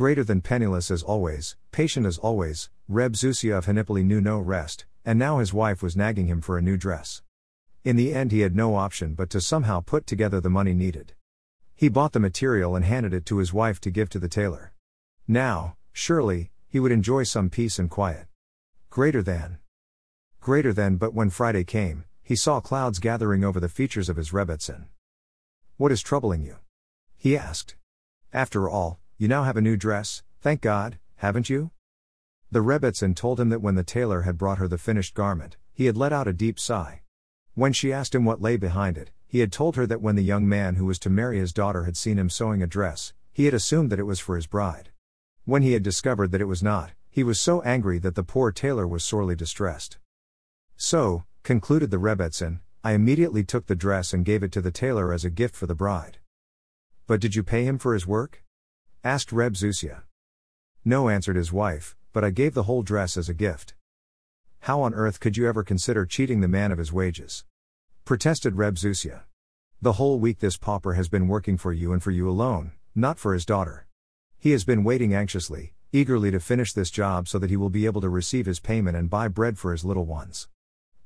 Greater than penniless as always, patient as always, Reb Zusia of Hanipoli knew no rest, and now his wife was nagging him for a new dress. In the end, he had no option but to somehow put together the money needed. He bought the material and handed it to his wife to give to the tailor. Now, surely, he would enjoy some peace and quiet. Greater than. Greater than, but when Friday came, he saw clouds gathering over the features of his Rebbetzin. What is troubling you? He asked. After all, you now have a new dress, thank God, haven't you? The Rebbetzin told him that when the tailor had brought her the finished garment, he had let out a deep sigh. When she asked him what lay behind it, he had told her that when the young man who was to marry his daughter had seen him sewing a dress, he had assumed that it was for his bride. When he had discovered that it was not, he was so angry that the poor tailor was sorely distressed. So, concluded the Rebbetzin, I immediately took the dress and gave it to the tailor as a gift for the bride. But did you pay him for his work? Asked Reb Zusia. No, answered his wife, but I gave the whole dress as a gift. How on earth could you ever consider cheating the man of his wages? Protested Reb Zusia. The whole week this pauper has been working for you and for you alone, not for his daughter. He has been waiting anxiously, eagerly to finish this job so that he will be able to receive his payment and buy bread for his little ones.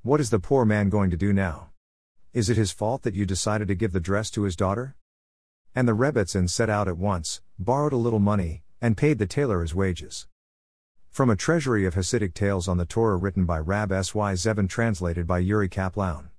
What is the poor man going to do now? Is it his fault that you decided to give the dress to his daughter? And the Rebbetzin set out at once, borrowed a little money, and paid the tailor his wages. From a treasury of Hasidic tales on the Torah written by Rab S. Y. Zevin translated by Uri Kaploun.